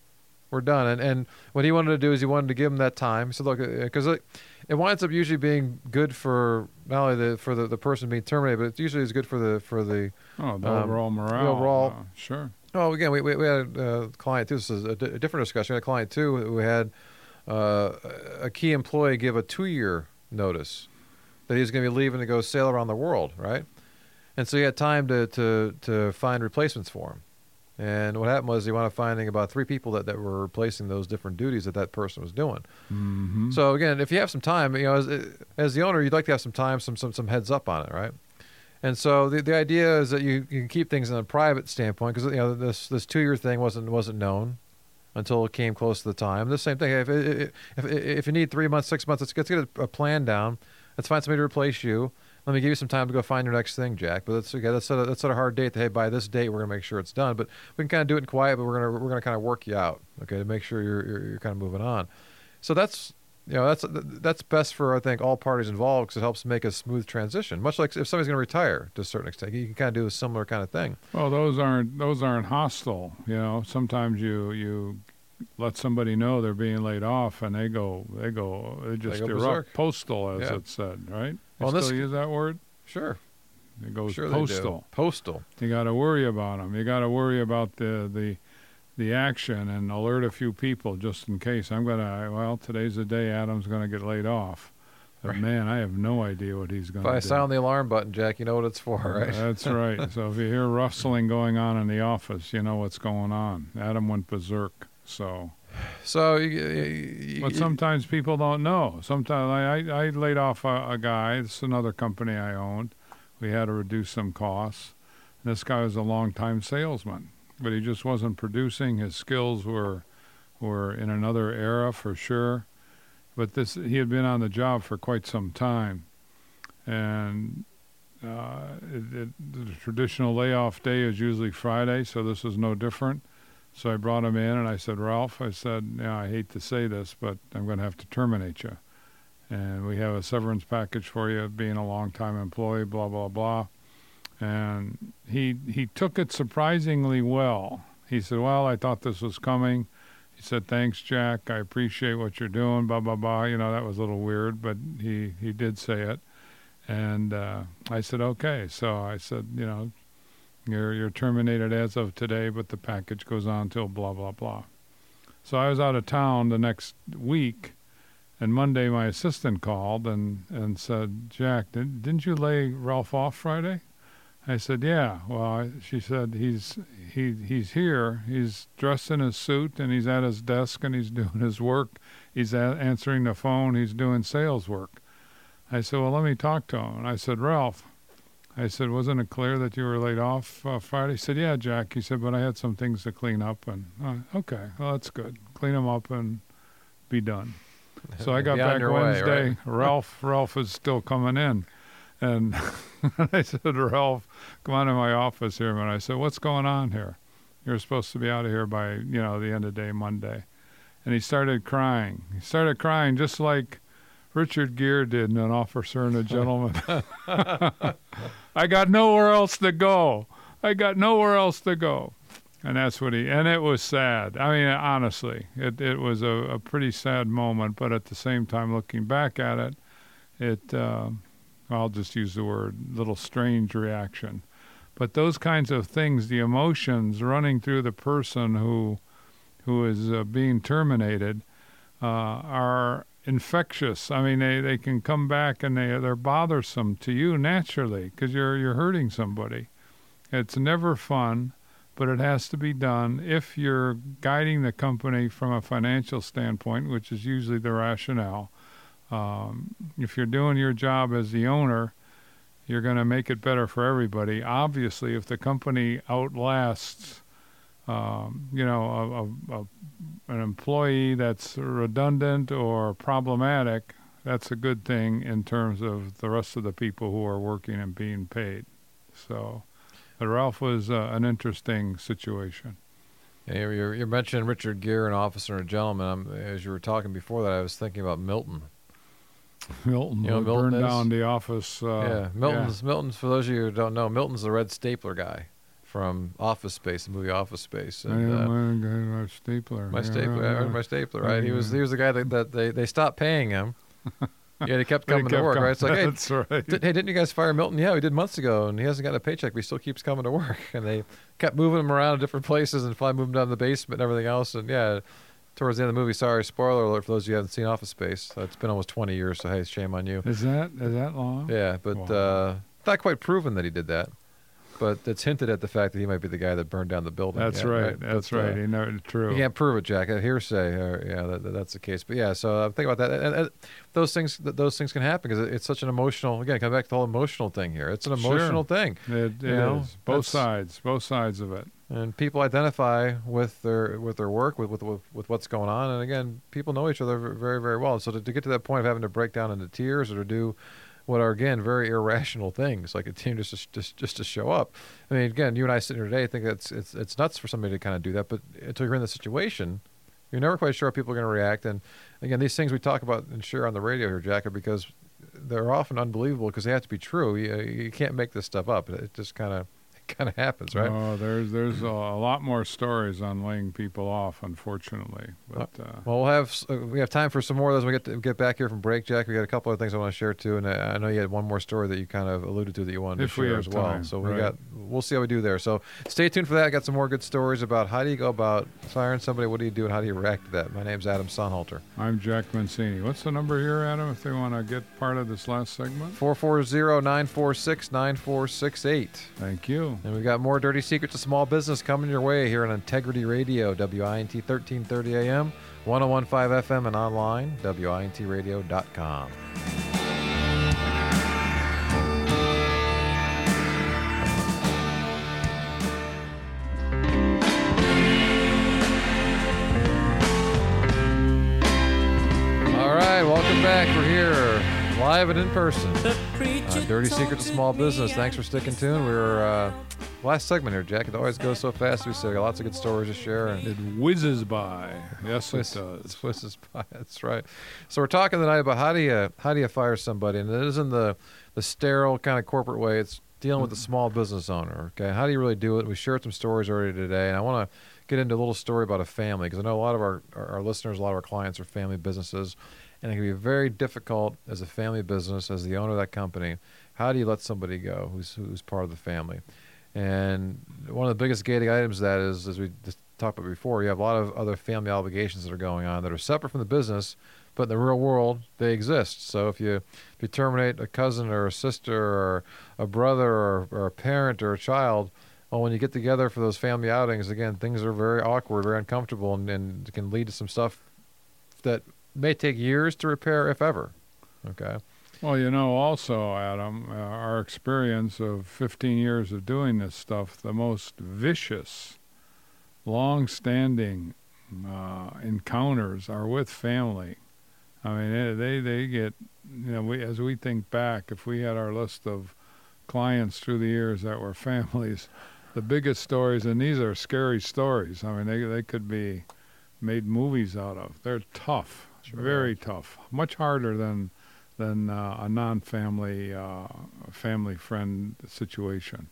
we're done. And and what he wanted to do is he wanted to give him that time. He said, look, because uh, it, it winds up usually being good for not only the for the, the person being terminated, but it usually is good for the for the oh the um, overall morale. The overall, uh, sure. Oh, again, we, we, we had a client too. This is a, d- a different discussion. We had a client too who had uh, a key employee give a two-year notice that he's going to be leaving to go sail around the world, right? And so he had time to to to find replacements for him. And what happened was he wound up finding about three people that, that were replacing those different duties that that person was doing. Mm-hmm. So again, if you have some time, you know, as, as the owner, you'd like to have some time, some some some heads up on it, right? And so the the idea is that you, you can keep things in a private standpoint because you know this this two year thing wasn't wasn't known until it came close to the time. The same thing. If if if, if you need three months, six months, let's, let's get a, a plan down. Let's find somebody to replace you let me give you some time to go find your next thing, Jack. But let's okay, let's set a, let's set a hard date. That, hey, by this date, we're gonna make sure it's done. But we can kind of do it in quiet. But we're gonna we're gonna kind of work you out, okay, to make sure you're you're, you're kind of moving on. So that's you know that's that's best for I think all parties involved because it helps make a smooth transition. Much like if somebody's going to retire to a certain extent, you can kind of do a similar kind of thing. Well, those aren't those aren't hostile. You know, sometimes you you let somebody know they're being laid off, and they go they go they just go erupt. berserk. Postal, as Yeah. it said, right? You Well, still use that word? Sure, It goes sure they do. postal. Postal. You got to worry about them. You got to worry about the the the action and alert a few people just in case. I'm gonna well, today's the day Adam's gonna get laid off. But Right. man, I have no idea what he's gonna If I do. sound the alarm button, Jack, you know what it's for, right? That's right. So if you hear rustling going on in the office, you know what's going on. Adam went berserk. So, So, you, but sometimes people don't know. Sometimes I, I, I laid off a, a guy. It's another company I owned. We had to reduce some costs. This guy was a long-time salesman, but he just wasn't producing. His skills were were in another era for sure. But this he had been on the job for quite some time, and uh, it, it, the traditional layoff day is usually Friday, so this was no different. So I brought him in and I said, Ralph, I said, yeah, I hate to say this, but I'm going to have to terminate you. And we have a severance package for you, being a long-time employee, blah blah blah. And he he took it surprisingly well. He said, "Well, I thought this was coming." He said, "Thanks, Jack. I appreciate what you're doing." Blah blah blah. You know that was a little weird, but he he did say it. And uh, I said, "Okay." So I said, "You know, you're you're terminated as of today, but the package goes on till blah blah blah." So I was out of town the next week, and Monday my assistant called and and said, "Jack, did, didn't you lay Ralph off Friday?" I said, "Yeah." Well, I, she said, "He's he he's here. He's dressed in his suit and he's at his desk and he's doing his work. He's a- answering the phone. He's doing sales work." I said, "Well, let me talk to him." And I said, "Ralph." I said, "Wasn't it clear that you were laid off uh, Friday?" He said, "Yeah, Jack." He said, "But I had some things to clean up." And uh, okay, well, that's good. Clean them up and be done. So I got Be back way, Wednesday. right? Ralph, Ralph is still coming in, and I said, Ralph, come on to my office here. And I said, what's going on here? You're supposed to be out of here by you know the end of day Monday, and he started crying. He started crying just like Richard Gere did in An Officer and a Gentleman. I got nowhere else to go. I got nowhere else to go. And that's what he, and it was sad. I mean, honestly, it, it was a, a pretty sad moment, but at the same time, looking back at it, it, uh, I'll just use the word, little strange reaction. But those kinds of things, the emotions running through the person who, who is uh, being terminated, uh, are infectious. I mean, they, they can come back and they they're bothersome to you naturally because you're you're hurting somebody. It's never fun, but it has to be done if you're guiding the company from a financial standpoint, which is usually the rationale. Um, if you're doing your job as the owner, you're going to make it better for everybody. Obviously, if the company outlasts, um, you know, a, a, a, an employee that's redundant or problematic, that's a good thing in terms of the rest of the people who are working and being paid. So, but Ralph was uh, an interesting situation. Yeah, you're, you're, mentioning Richard Gere, an officer and a gentleman. I'm, as you were talking before that, I was thinking about Milton. Milton You know Milton burned is? down the office. Uh, yeah, Milton's Milton's. For those of you who don't know, Milton's the red stapler guy from Office Space, the movie Office Space. And, uh, my, my stapler. my Yeah, stapler, yeah, yeah. my stapler, right? He was he was the guy that, that they they stopped paying him. yeah, he kept But he coming to work, right? It's like, hey, that's right. Did, hey, didn't you guys fire Milton? Yeah, we did months ago, and he hasn't got a paycheck, but he still keeps coming to work. And they kept moving him around to different places and finally moved him down to the basement and everything else. And yeah, towards the end of the movie, sorry, spoiler alert for those of you who haven't seen Office Space. Uh, It's been almost 20 years, so hey, shame on you. Is that is that long? Yeah, but Wow. uh, not quite proven that he did that. But it's hinted at the fact that he might be the guy that burned down the building. That's Yeah, right. That's But, uh, right. You know, true. you can't prove it, Jack. A hearsay. Uh, yeah, that, that- that's the case. But yeah, so uh, think about that. And, and those things, th- those things can happen because it's such an emotional. Again, come back to the whole emotional thing here. It's an Sure. emotional thing, It, it You know, is. Both sides. Both sides of it. and people identify with their with their work, with with with, with what's going on. And again, people know each other very very well. So to, to get to that point of having to break down into tears or to do what are again very irrational things like a team just just just to show up. I mean, again, you and I sitting here today think it's it's it's nuts for somebody to kind of do that, but until you're in the situation, You're never quite sure how people are going to react. And again, these things we talk about and share on the radio here, Jack, are because they're often unbelievable because they have to be true. You, you can't make this stuff up. It just kind of kind of happens, right? Oh, there's there's a, a, lot more stories on laying people off, unfortunately. But uh, well, we'll have uh, we have time for some more of those. When we get to, get back here from break, Jack. We got a couple of things I want to share too, and I, I know you had one more story that you kind of alluded to that you wanted if to share as well. Time, so we right. got we'll see how we do there. So stay tuned for that. I got some more good stories about how do you go about firing somebody, what do you do, and how do you react to that. My name's Adam Sonhalter. I'm Jack Mancini. What's the number here, Adam? If they want to get part of this last segment, 440-946-9468. Thank you. And we've got more dirty secrets of small business coming your way here on Integrity Radio, WINT 1330 AM, 1015 FM, and online, WINTradio.com. All right, welcome back. We're here live and in person. Uh, Dirty Secrets of Small Business. Thanks for sticking tuned. We're uh, last segment here, Jack. It always goes so fast. We say lots of good stories to share, and It whizzes by. Yes, Swiss, it does. Swiss is by. That's right. So we're talking tonight about how do you how do you fire somebody, and it isn't the the sterile kind of corporate way. It's dealing with the small business owner. Okay, how do you really do it? We shared some stories already today, and I want to get into a little story about a family because I know a lot of our, our our listeners, a lot of our clients are family businesses, and it can be very difficult as a family business, as the owner of that company. How do you let somebody go who's who's part of the family? And one of the biggest gating items of that is, as we talked about before, you have a lot of other family obligations that are going on that are separate from the business, but in the real world they exist. So if you if you terminate a cousin or a sister or a brother or, or a parent or a child, well, when you get together for those family outings, again, things are very awkward, very uncomfortable, and, and can lead to some stuff that may take years to repair, if ever. Okay. Well, you know, also, Adam, uh, our experience of 15 years of doing this stuff, the most vicious, long standing uh, encounters are with family. I mean, they, they get, you know, we, as we think back, if we had our list of clients through the years that were families, the biggest stories, and these are scary stories. I mean, they, they could be made movies out of. They're tough, Sure. very tough, much harder than than uh, a non-family uh, family friend situation.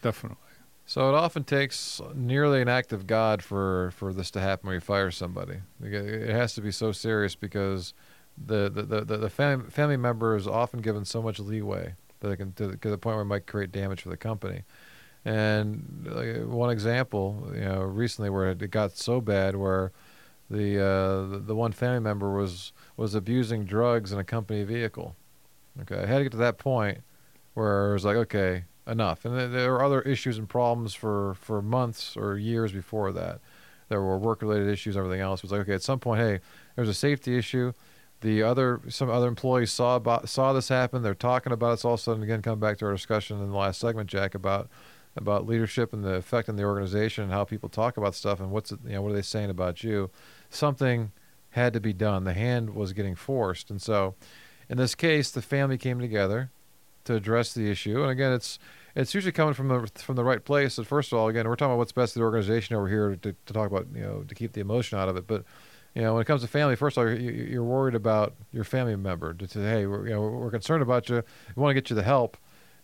Definitely. So it often takes nearly an act of God for, for this to happen when you fire somebody. It has to be so serious because the the, the, the, the fam- family member is often given so much leeway that it can to the, to the point where it might create damage for the company. And like, one example, you know, recently where it got so bad where the uh, the, one family member was was abusing drugs in a company vehicle. Okay, I had to get to that point where it was like, okay, enough. And there were other issues and problems for, for months or years before that. There were work related issues, everything else. It was like, okay, at some point, hey, there's a safety issue. The other some other employees saw about saw this happen. They're talking about it. It's all of a sudden again come back to our discussion in the last segment, Jack, about about leadership and the effect on the organization and how people talk about stuff and what's it, you know what are they saying about you. Something had to be done. The hand was getting forced, and so in this case, the family came together to address the issue. And again, it's it's usually coming from the from the right place. And first of all, again, we're talking about what's best for the organization over here to, to talk about, you know, to keep the emotion out of it. But you know, when it comes to family, first of all, you're, you're worried about your family member. To say, hey, we're, you know, we're concerned about you. We want to get you the help,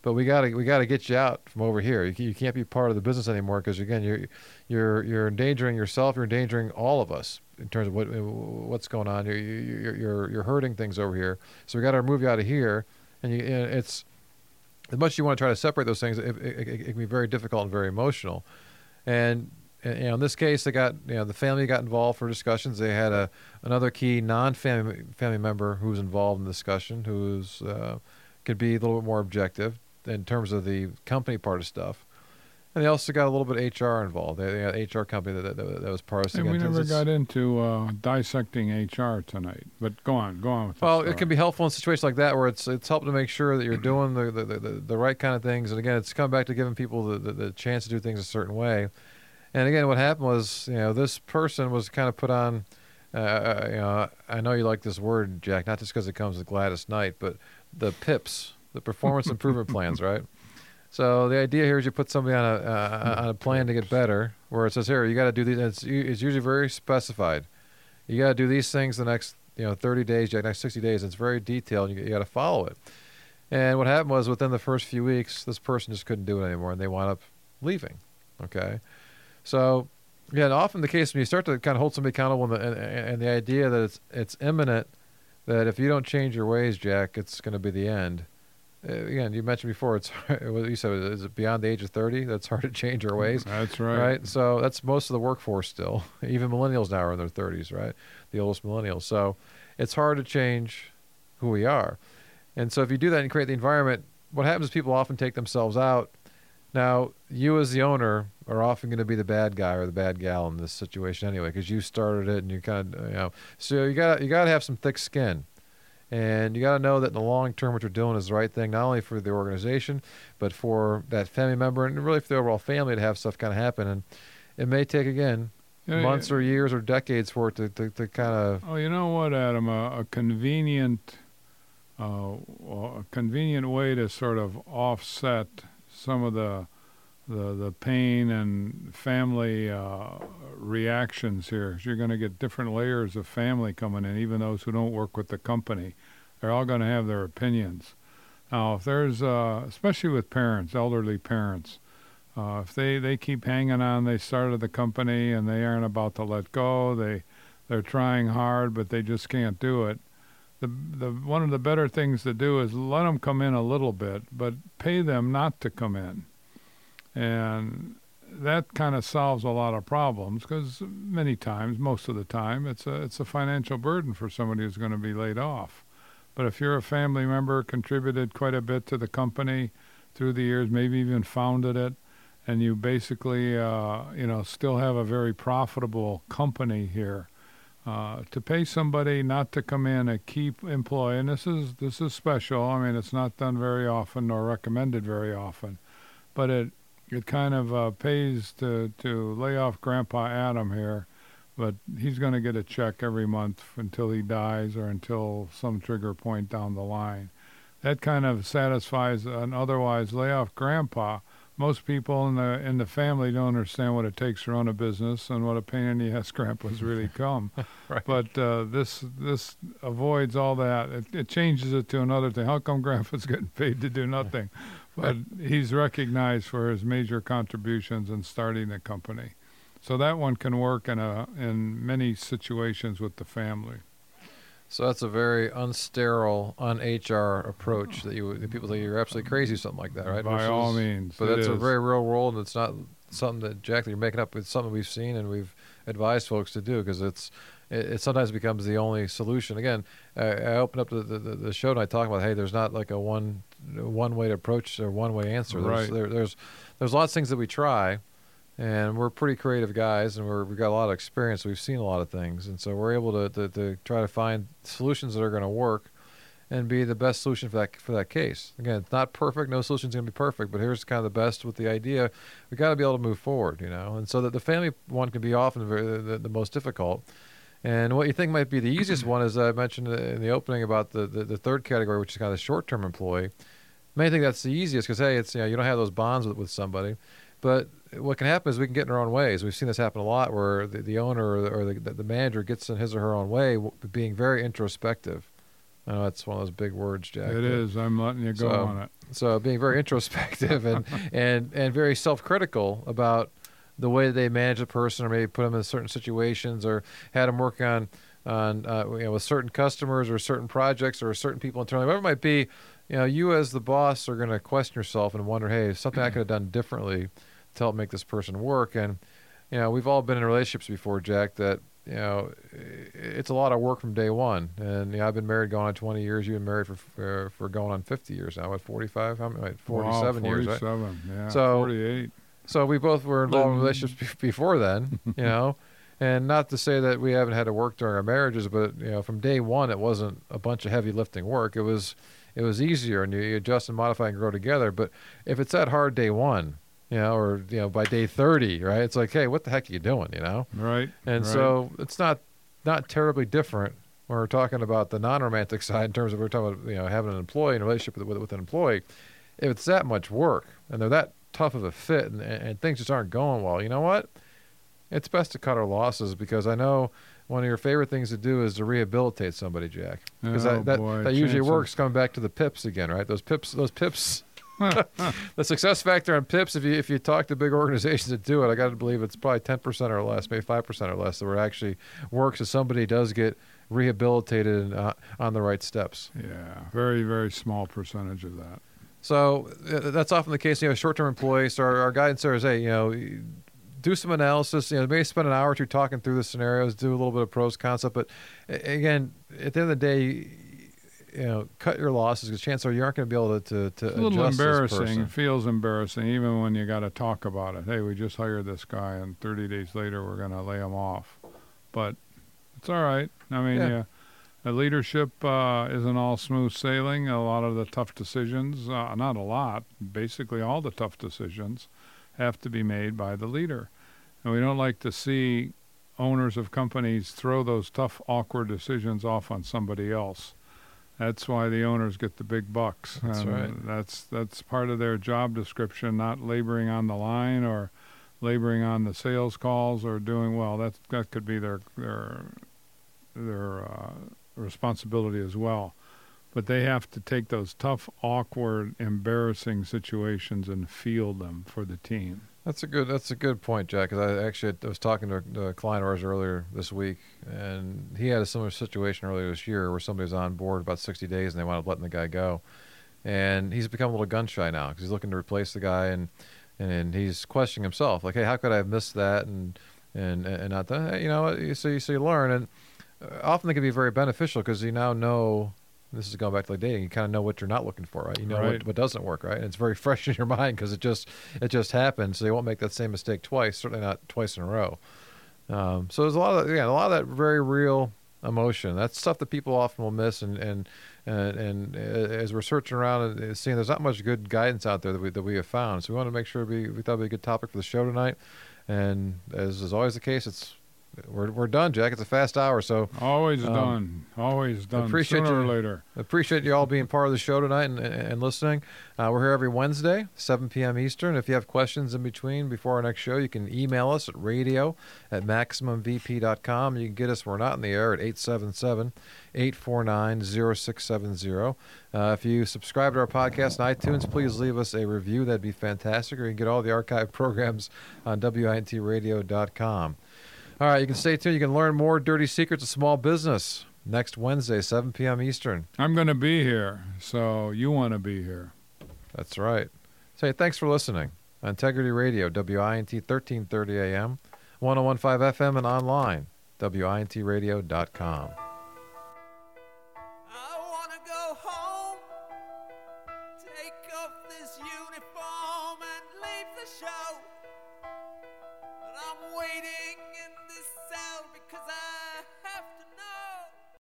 but we got to we got to get you out from over here. You, you can't be part of the business anymore because again, you're you're you're endangering yourself. You're endangering all of us in terms of what what's going on. You're you're you're, you're hurting things over here. So we got to move you out of here. And, you, and it's as much as you want to try to separate those things, it, it, it, it can be very difficult and very emotional. And, and, you know, in this case, they got you know the family got involved for discussions. They had a another key non-family family member who was involved in the discussion, who's uh, could be a little bit more objective in terms of the company part of stuff. And they also got a little bit of HR involved. They, they had an HR company that, that, that was part of it. And we never it's- got into uh, dissecting HR tonight. But go on, go on with Well, it can be helpful in situations like that where it's it's helped to make sure that you're doing the the, the, the right kind of things. And again, it's come back to giving people the, the, the chance to do things a certain way. And again, what happened was, you know, this person was kind of put on. Uh, you know, I know you like this word, Jack, not just because it comes with Gladys Knight, but the PIPs, the performance improvement plans, right? So the idea here is you put somebody on a uh, on a plan to get better, where it says here you got to do these. It's, it's usually very specified. you got to do these things the next you know 30 days, the next 60 days. It's very detailed. You, you got to follow it. And what happened was within the first few weeks, this person just couldn't do it anymore, and they wound up leaving. Okay, so yeah, and often the case when you start to kind of hold somebody accountable, and the, and, and the idea that it's it's imminent that if you don't change your ways, Jack, it's going to be the end. Uh, again, you mentioned before, it's you said is it beyond the age of thirty? That's hard to change our ways. That's right. Right. So that's most of the workforce still. Even millennials now are in their thirties, right? The oldest millennials. So it's hard to change who we are. And so if you do that and create the environment, what happens is people often take themselves out. Now, you as the owner are often going to be the bad guy or the bad gal in this situation anyway, because you started it and you kind of, you know, so you got you got to have some thick skin, and you got to know that in the long term, what you're doing is the right thing, not only for the organization, but for that family member and really for the overall family to have stuff kind of happen. And it may take again Yeah, months yeah. or years or decades for it to, to, to kind of Oh, you know what, Adam? A, a convenient, uh, a convenient way to sort of offset some of the the the pain and family uh, reactions here. You're going to get different layers of family coming in, even those who don't work with the company. They're all going to have their opinions. Now, if there's, uh, especially with parents, elderly parents, uh, if they, they keep hanging on, they started the company and they aren't about to let go. They they're trying hard, but they just can't do it. The the one of the better things to do is let them come in a little bit, but pay them not to come in, and that kind of solves a lot of problems because many times, most of the time, it's a it's a financial burden for somebody who's going to be laid off. But if you're a family member, contributed quite a bit to the company through the years, maybe even founded it, and you basically, uh, you know, still have a very profitable company here. Uh, to pay somebody not to come in a key employee, and this is this is special. I mean, it's not done very often nor recommended very often, but it it kind of uh, pays to to lay off Grandpa Adam here, but he's going to get a check every month until he dies or until some trigger point down the line. That kind of satisfies an otherwise lay off Grandpa most people in the in the family don't understand what it takes to run a business and what a pain in the ass grandpa's really come. Right. But uh, this this avoids all that. It, it changes it to another thing. How come grandpa's getting paid to do nothing? But he's recognized for his major contributions in starting the company. So that one can work in a in many situations with the family. So that's a very unsterile, un-HR approach that you that people think you're absolutely crazy, something like that, right? By all means, But that's a very real world, and it's not something that Jack that you're making up. It's something we've seen and we've advised folks to do because it's it, it sometimes becomes the only solution. Again, I, I opened up the, the, the show and I talk about hey, there's not like a one one way to approach or one way answer. There's, Right. there, there's there's lots of things that we try, and we're pretty creative guys, and we're, we've got a lot of experience. We've seen a lot of things, and so we're able to to, to try to find solutions that are going to work, and be the best solution for that for that case. Again, it's not perfect. No solution's going to be perfect, but here's kind of the best with the idea. We got to be able to move forward, you know, and so that the family one can be often very, the, the most difficult. And what you think might be the easiest one is I mentioned in the opening about the, the, the third category, which is kind of the short-term employee. May think that's the easiest because hey, it's you know you don't have those bonds with, with somebody, but what can happen is we can get in our own ways. We've seen this happen a lot where the, the owner or, the, or the, the manager gets in his or her own way, being very introspective. I know that's one of those big words, Jack. It is. I'm letting you go So- on it. so being very introspective and, and, and very self-critical about the way they manage a person or maybe put them in certain situations or had them work on on uh, you know with certain customers or certain projects or certain people internally whatever it might be you know you as the boss are going to question yourself and wonder hey is something i could have done differently to help make this person work and you know we've all been in relationships before jack that you know it's a lot of work from day one and you know, i've been married going on 20 years you've been married for for, for going on 50 years now what 45 how many wait, 47 wow, years right 47, yeah. So- 48. So we both were involved in relationships be- before then, you know, and not to say that we haven't had to work during our marriages, but you know, from day one, it wasn't a bunch of heavy lifting work. It was, it was easier, and you, you adjust and modify and grow together. But if it's that hard day one, you know, or you know, by day thirty, right? It's like, hey, what the heck are you doing, you know? Right. And right. so it's not not terribly different when we're talking about the non-romantic side in terms of we're talking about you know having an employee and a relationship with, with, with an employee. If it's that much work and they're that tough of a fit and, and things just aren't going well, you know what? It's best to cut our losses because I know one of your favorite things to do is to rehabilitate somebody, Jack. Because Oh, that, that, boy, that usually works coming back to the pips again, right? Those pips, those pips. the success factor on pips, if you if you talk to big organizations that do it, I got to believe it's probably ten percent or less, maybe five percent or less, that where it actually works if somebody does get rehabilitated and uh, on the right steps. Yeah, very, very small percentage of that. So uh, that's often the case. You know, short-term employees. So our, our guidance there is, hey, you know, do some analysis. You know, maybe spend an hour or two talking through the scenarios, do a little bit of pros concept. But again, at the end of the day, you know, cut your losses because chances are you aren't going to be able to to, to It's a little adjust embarrassing. feels embarrassing, even when you got to talk about it. Hey, we just hired this guy, and 30 days later we're going to lay him off. But it's all right. I mean, Yeah. yeah. Uh, leadership uh, isn't all smooth sailing. A lot of the tough decisions, uh, not a lot, basically all the tough decisions, have to be made by the leader. And we don't like to see owners of companies throw those tough, awkward decisions off on somebody else. That's why the owners get the big bucks. That's And right. That's that's part of their job description, not laboring on the line or laboring on the sales calls or doing well. That that could be their their their uh, responsibility as well. But they have to take those tough, awkward, embarrassing situations and field them for the team. That's a good. That's a good point, Jack. Because I actually I was talking to a client of ours earlier this week, and he had a similar situation earlier this year where somebody was on board about 60 days, and they wound up letting the guy go. And he's become a little gun shy now because he's looking to replace the guy, and and he's questioning himself, like, hey, how could I have missed that, and and and not that, you know, so you so you learn, and often they can be very beneficial because you now know. This is going back to like dating. You kind of know what you're not looking for, right? You know Right. what, what doesn't work, right? And it's very fresh in your mind because it just it just happened, so you won't make that same mistake twice. Certainly not twice in a row. Um, so there's a lot of yeah, a lot of that very real emotion. That's stuff that people often will miss, and and and, and uh, as we're searching around and seeing, there's not much good guidance out there that we that we have found. So we want to make sure we we thought it'd be a good topic for the show tonight. And as is always the case, it's we're we're done, Jack. It's a fast hour, so Always Um, done. Always done. appreciate Sooner or you- later. Appreciate you all being part of the show tonight and, and listening. Uh, we're here every Wednesday, 7 p.m. Eastern. If you have questions in between before our next show, you can email us at radio at MaximumVP.com. You can get us, we're not in the air, at 877 849 0670. Uh, If you subscribe to our podcast on iTunes, please leave us a review. That'd be fantastic. Or you can get all the archive programs on WINTradio.com. All right, you can stay tuned. You can learn more dirty secrets of small business next Wednesday, 7 p.m. Eastern. I'm going to be here, so you want to be here. That's right. Say thanks for listening. Integrity Radio, WINT 1330 AM, 1015 FM, and online, WINTradio.com.